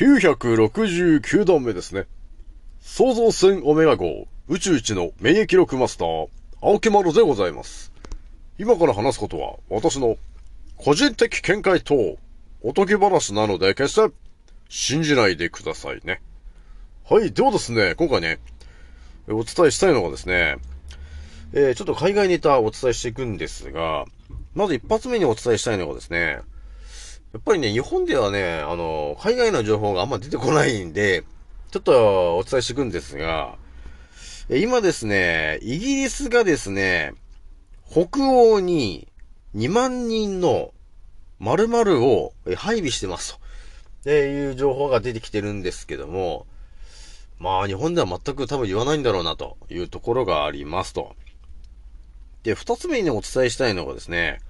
969段目ですね。創造船オメガ号宇宙一の免疫力マスター、青木丸でございます。今から話すことは私の個人的見解とおとぎ話なので決して信じないでくださいね。はい。ではですね、今回ね、お伝えしたいのがですね、えー、ちょっと海外ネタをお伝えしていくんですが、まず一発目にお伝えしたいのがですね、やっぱりね、日本ではね、あの、海外の情報があんま出てこないんで、ちょっとお伝えしていくんですが、今ですね、イギリスがですね、北欧に2万人の〇〇を配備してますと、えいう情報が出てきてるんですけども、まあ日本では全く多分言わないんだろうなというところがありますと。で、二つ目にねお伝えしたいのがですね、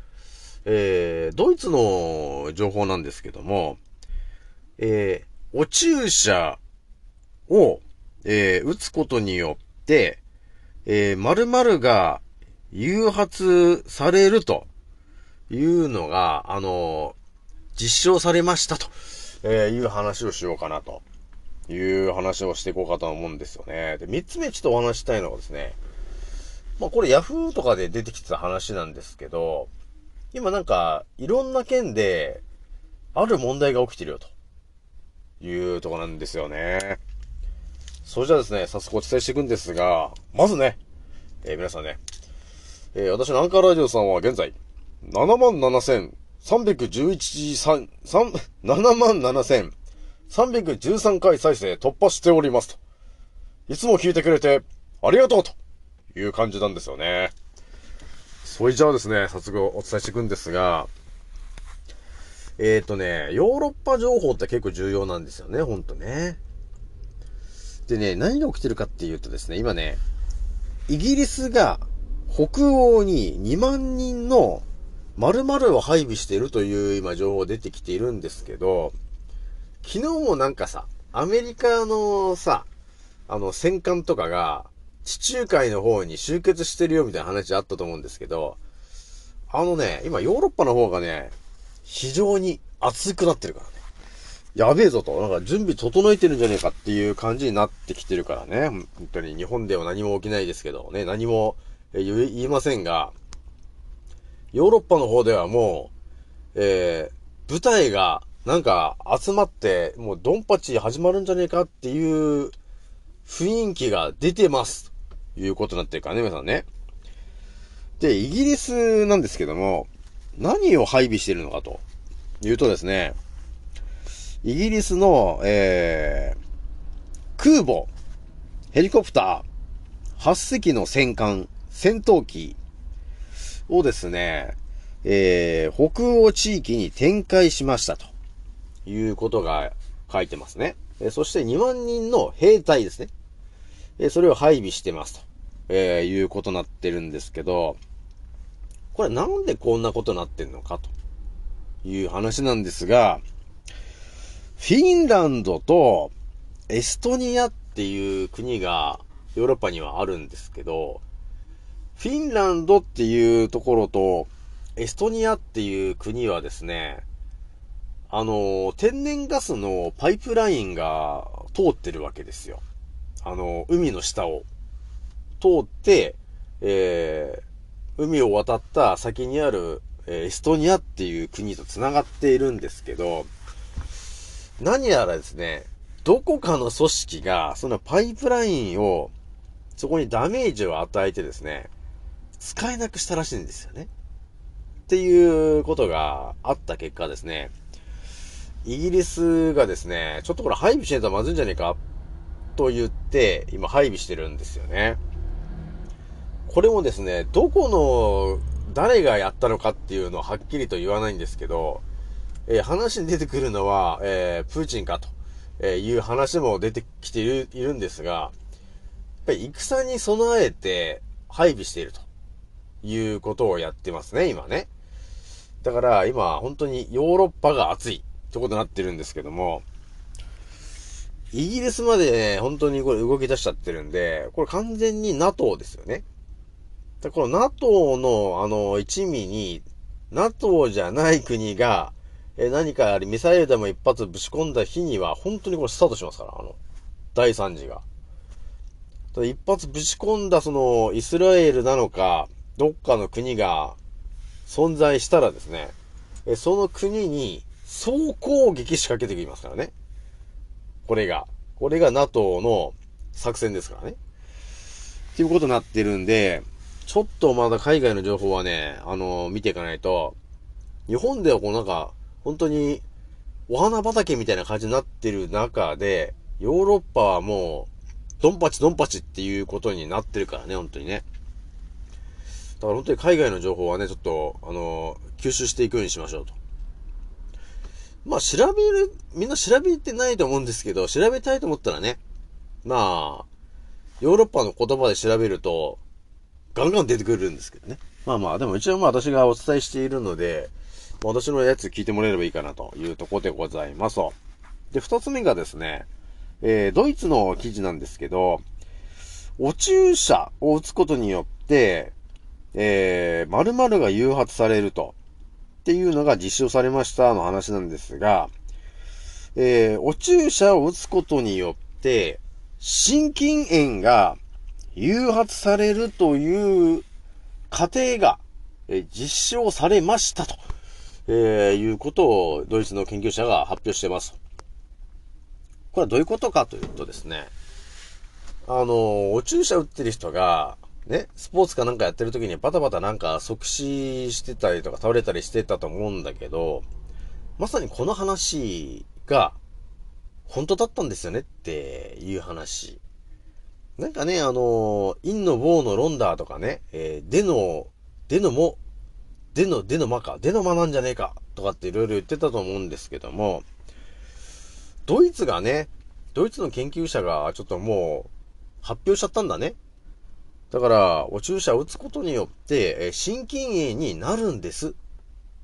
えー、ドイツの情報なんですけども、えー、お注射を、えー、打つことによって、えー、〇〇が誘発されるというのが、あの実証されましたと、えいう話をしようかなという話をしていこうかと思うんですよね。で、三つ目ちょっとお話したいのがですね、まあこれヤフーとかで出てきてた話なんですけど、今なんか、いろんな県で、ある問題が起きてるよ、というとこなんですよね。それじゃあですね、早速お伝えしていくんですが、まずね、えー皆さんね、えー私のアンカーラジオさんは現在、77,311三、三、77,313回再生突破しておりますと。いつも聞いてくれて、ありがとうという感じなんですよね。それじゃあですね、早速お伝えしていくんですが、えっ、ー、とね、ヨーロッパ情報って結構重要なんですよね、ほんとね。でね、何が起きてるかっていうとですね、今ね、イギリスが北欧に2万人の〇〇を配備しているという今情報出てきているんですけど、昨日もなんかさ、アメリカのさ、あの戦艦とかが地中海の方に集結してるよみたいな話あったと思うんですけど、あのね、今ヨーロッパの方がね、非常に熱くなってるからね。やべえぞと、なんか準備整えてるんじゃねえかっていう感じになってきてるからね。本当に日本では何も起きないですけどね、何も言いませんが、ヨーロッパの方ではもう、えー、部隊がなんか集まって、もうドンパチ始まるんじゃねえかっていう雰囲気が出てます。ということになってるからね、皆さんね。で、イギリスなんですけども、何を配備してるのかというとですね、イギリスの、えー、空母、ヘリコプター、8隻の戦艦、戦闘機をですね、えー、北欧地域に展開しましたということが書いてますね。そして2万人の兵隊ですね。えそれを配備してますと、えーいうことになってるんですけど、これなんでこんなことになってんのかという話なんですが、フィンランドとエストニアっていう国がヨーロッパにはあるんですけど、フィンランドっていうところとエストニアっていう国はですね、あの、天然ガスのパイプラインが通ってるわけですよ。あの、海の下を通って、えー、海を渡った先にある、えーエストニアっていう国と繋がっているんですけど、何やらですね、どこかの組織が、そのパイプラインを、そこにダメージを与えてですね、使えなくしたらしいんですよね。っていうことがあった結果ですね、イギリスがですね、ちょっとこれ配備しないとまずいんじゃねえか、と言って、今配備してるんですよね。これもですね、どこの、誰がやったのかっていうのははっきりと言わないんですけど、えー話に出てくるのは、えープーチンかと、えいう話も出てきているいるんですが、やっぱり戦に備えて配備しているということをやってますね、今ね。だから今本当にヨーロッパが熱いってことになってるんですけども、イギリスまでね、本当にこれ動き出しちゃってるんで、これ完全に NATO ですよね。でこの NATO のあの一味に、NATO じゃない国が、え、何かミサイルでも一発ぶち込んだ日には、本当にこれスタートしますから、あの、第3次が。一発ぶち込んだその、イスラエルなのか、どっかの国が存在したらですね、えその国に総攻撃仕掛けてきますからね。これが。これが NATO の作戦ですからね。っていうことになってるんで、ちょっとまだ海外の情報はね、あのー、見ていかないと、日本ではこうなんか、本当に、お花畑みたいな感じになってる中で、ヨーロッパはもう、ドンパチドンパチっていうことになってるからね、本当にね。だから本当に海外の情報はね、ちょっと、あのー、吸収していくようにしましょうと。まあ、調べる、みんな調べてないと思うんですけど、調べたいと思ったらね、まあ、ヨーロッパの言葉で調べると、ガンガン出てくるんですけどね。まあまあ、でも一応まあ私がお伝えしているので、私のやつ聞いてもらえればいいかなというところでございます。で、二つ目がですね、えー、ドイツの記事なんですけど、お注射を打つことによって、えー、〇〇が誘発されると、っていうのが実証されましたの話なんですが、えー、お注射を打つことによって、心筋炎が誘発されるという過程が、え実証されましたと、えー、いうことをドイツの研究者が発表してます。これはどういうことかというとですね、あの、お注射打ってる人が、ね、スポーツかなんかやってる時にバタバタなんか即死してたりとか倒れたりしてたと思うんだけど、まさにこの話が本当だったんですよねっていう話。なんかね、あの、インの棒のロンダーとかね、えー、デの、デのも、デの、デの間か、デの間なんじゃねえか、とかっていろいろ言ってたと思うんですけども、ドイツがね、ドイツの研究者がちょっともう発表しちゃったんだね。だから、お注射を打つことによって、え心筋炎になるんです。っ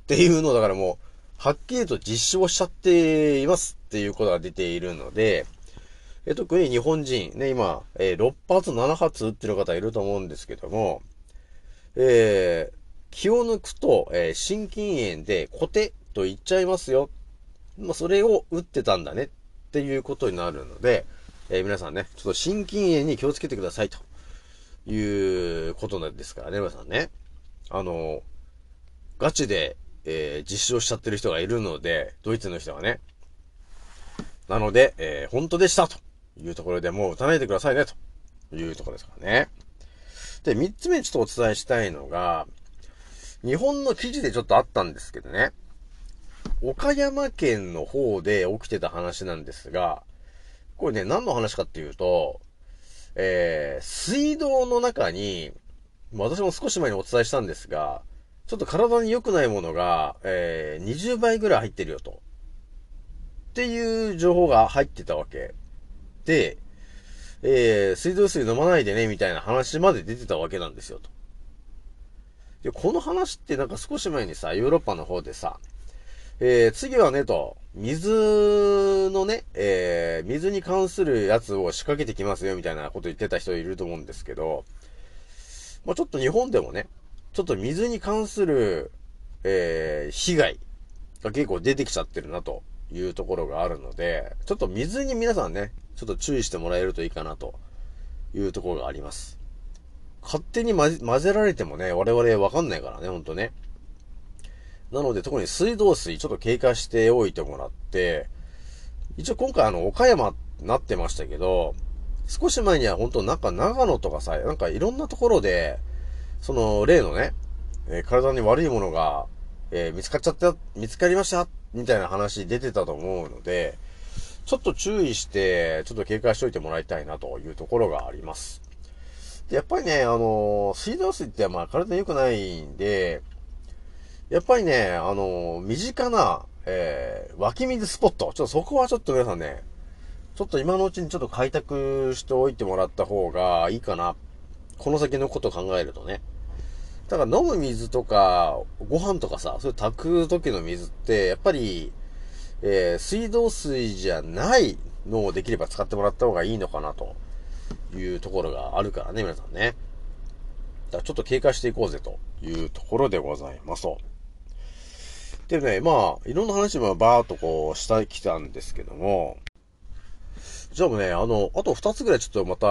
ていうのを、だからもう、はっきりと実証しちゃっていますっていうことが出ているので、え特に日本人、ね、今、え、6発、7発撃ってる方いると思うんですけども、えー、気を抜くと、えー、心筋炎でコテと言っちゃいますよ。まあ、それを打ってたんだねっていうことになるので、えー、皆さんね、ちょっと心筋炎に気をつけてくださいということなんですからね、皆さんね。あの、ガチで、えー、実証しちゃってる人がいるので、ドイツの人はね。なので、えー、本当でしたというところでもう打たないでくださいね、というところですからね。で、三つ目にちょっとお伝えしたいのが、日本の記事でちょっとあったんですけどね。岡山県の方で起きてた話なんですが、これね、何の話かっていうと、えー、水道の中に、私も少し前にお伝えしたんですが、ちょっと体に良くないものが、えー、20倍ぐらい入ってるよと。っていう情報が入ってたわけ。で、えー、水道水飲まないでね、みたいな話まで出てたわけなんですよ、と。で、この話ってなんか少し前にさ、ヨーロッパの方でさ、えー、次はね、と、水のね、えー、水に関するやつを仕掛けてきますよ、みたいなこと言ってた人いると思うんですけど、まあ、ちょっと日本でもね、ちょっと水に関する、えー、被害が結構出てきちゃってるな、というところがあるので、ちょっと水に皆さんね、ちょっと注意してもらえるといいかな、というところがあります。勝手に混ぜられてもね、我々わかんないからね、ほんとね。なので、特に水道水、ちょっと経過しておいてもらって、一応今回あの、岡山なってましたけど、少し前には本当なんか長野とかさ、なんかいろんなところで、その、例のね、えー、体に悪いものが、えー、見つかっちゃった、見つかりましたみたいな話出てたと思うので、ちょっと注意して、ちょっと警戒しといてもらいたいなというところがあります。でやっぱりね、あのー、水道水ってまあ体に良くないんで、やっぱりね、あの、身近な、えー、湧き水スポット。ちょっとそこはちょっと皆さんね、ちょっと今のうちにちょっと開拓しておいてもらった方がいいかな。この先のこと考えるとね。だから飲む水とか、ご飯とかさ、そういう炊く時の水って、やっぱり、えー、水道水じゃないのをできれば使ってもらった方がいいのかなというところがあるからね、皆さんね。だからちょっと警戒していこうぜというところでございます。でね、まあ、いろんな話もバーっとこう、してきたんですけども、じゃあもうね、あの、あと二つぐらいちょっとまた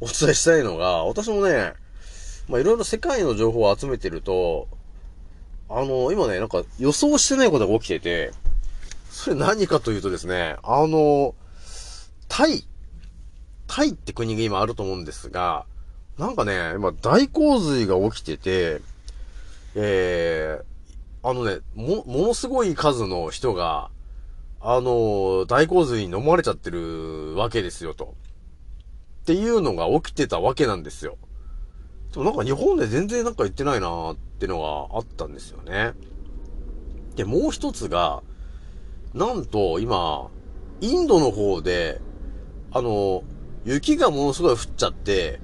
お伝えしたいのが、私もね、まあいろいろ世界の情報を集めてると、あの、今ね、なんか予想してないことが起きてて、それ何かというとですね、あの、タイ、タイって国が今あると思うんですが、なんかね、今大洪水が起きてて、えー、あのね、も、ものすごい数の人が、あの、大洪水に飲まれちゃってるわけですよ、と。っていうのが起きてたわけなんですよ。でもなんか日本で全然なんか言ってないなーってのがあったんですよね。で、もう一つが、なんと今、インドの方で、あの、雪がものすごい降っちゃって、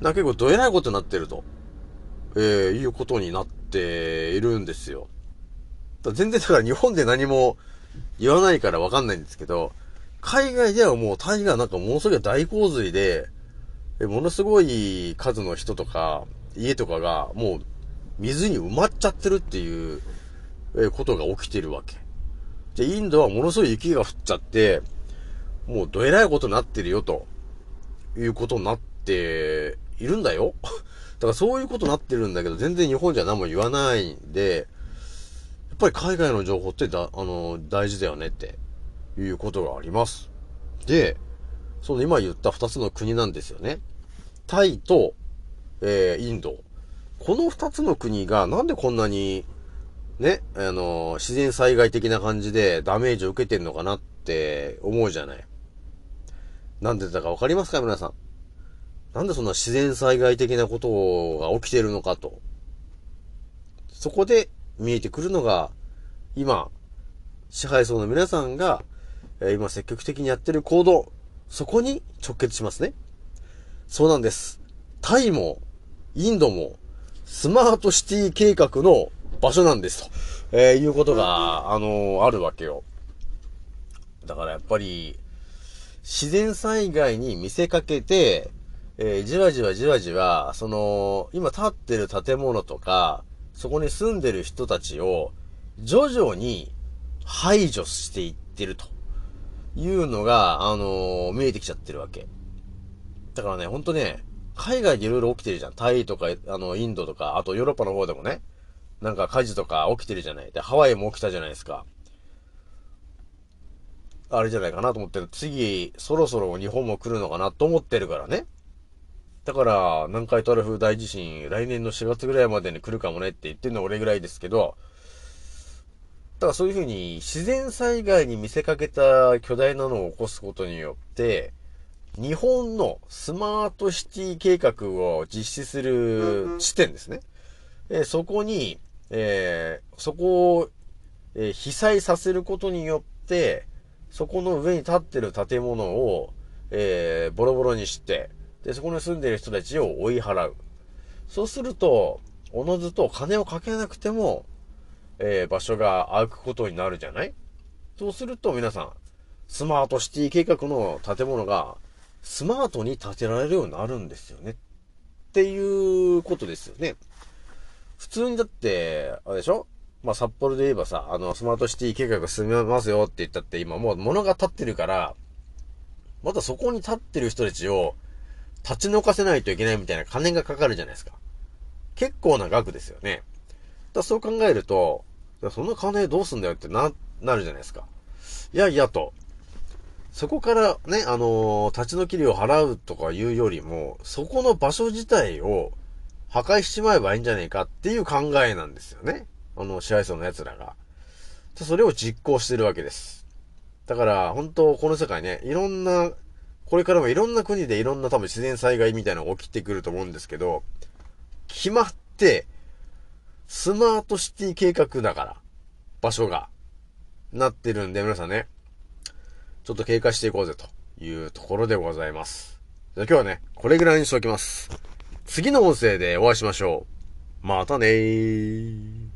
なんか結構どえらいことになってると、えー、いうことになっているんですよ。全然だから日本で何も言わないからわかんないんですけど、海外ではもうタイがなんかものすごい大洪水で、ものすごい数の人とか、家とかがもう水に埋まっちゃってるっていう、ことが起きてるわけ。で、インドはものすごい雪が降っちゃって、もうどえらいことになってるよ、ということになっているんだよ。だからそういうことになってるんだけど、全然日本じゃ何も言わないんで、やっぱり海外の情報ってだ、あの、大事だよねっていうことがあります。で、その今言った二つの国なんですよね。タイと、えー、インド。この二つの国がなんでこんなに、ね、あの、自然災害的な感じでダメージを受けてんのかなって思うじゃない。なんでだかわかりますか皆さん？なんでそんな自然災害的なことが起きてるのかと。そこで見えてくるのが、今、支配層の皆さんが、え、今積極的にやってる行動。そこに直結しますね。そうなんです。タイも、インドも、スマートシティ計画の場所なんですと、えー、いうことが、あのー、あるわけよ。だからやっぱり、自然災害に見せかけて、えー、じわじわじわじわ、その、今建ってる建物とか、そこに住んでる人たちを、徐々に排除していってると。いうのが、あのー、見えてきちゃってるわけ。だからね、ほんとね、海外でいろいろ起きてるじゃん。タイとか、あの、インドとか、あとヨーロッパの方でもね、なんか火事とか起きてるじゃない。で、ハワイも起きたじゃないですか。あれじゃないかなと思ってる。次、そろそろ日本も来るのかなと思ってるからね。だから、南海トラフ大地震、来年の4月ぐらいまでに来るかもねって言ってるのは俺ぐらいですけど、だからそういうふうに自然災害に見せかけた巨大なのを起こすことによって、日本のスマートシティ計画を実施する地点ですね。えそこに、えー、そこを、えー、被災させることによって、そこの上に立ってる建物を、えー、ボロボロにして、で、そこに住んでる人たちを追い払う。そうすると、おのずと金をかけなくても、えー、場所が空くことになるじゃない？そうすると皆さん、スマートシティ計画の建物がスマートに建てられるようになるんですよね。っていうことですよね。普通にだって、あれでしょ？まあ、札幌で言えばさ、あの、スマートシティ計画進めますよって言ったって今もう物が立ってるから、またそこに立ってる人たちを立ち退かせないといけないみたいな金がかかるじゃないですか。結構な額ですよね。だそう考えると、その金どうすんだよってな、なるじゃないですか。いやいやと。そこからね、あのー、立ち退き料を払うとかいうよりも、そこの場所自体を破壊しちまえばいいんじゃねえかっていう考えなんですよね。あの、支配層の奴らが。それを実行してるわけです。だから、本当この世界ね、いろんな、これからもいろんな国でいろんな多分自然災害みたいなのが起きてくると思うんですけど、決まって、スマートシティ計画だから、場所が、なってるんで、皆さんね、ちょっと経過していこうぜというところでございます。じゃあ今日はね、これぐらいにしておきます。次の音声でお会いしましょう。またねー。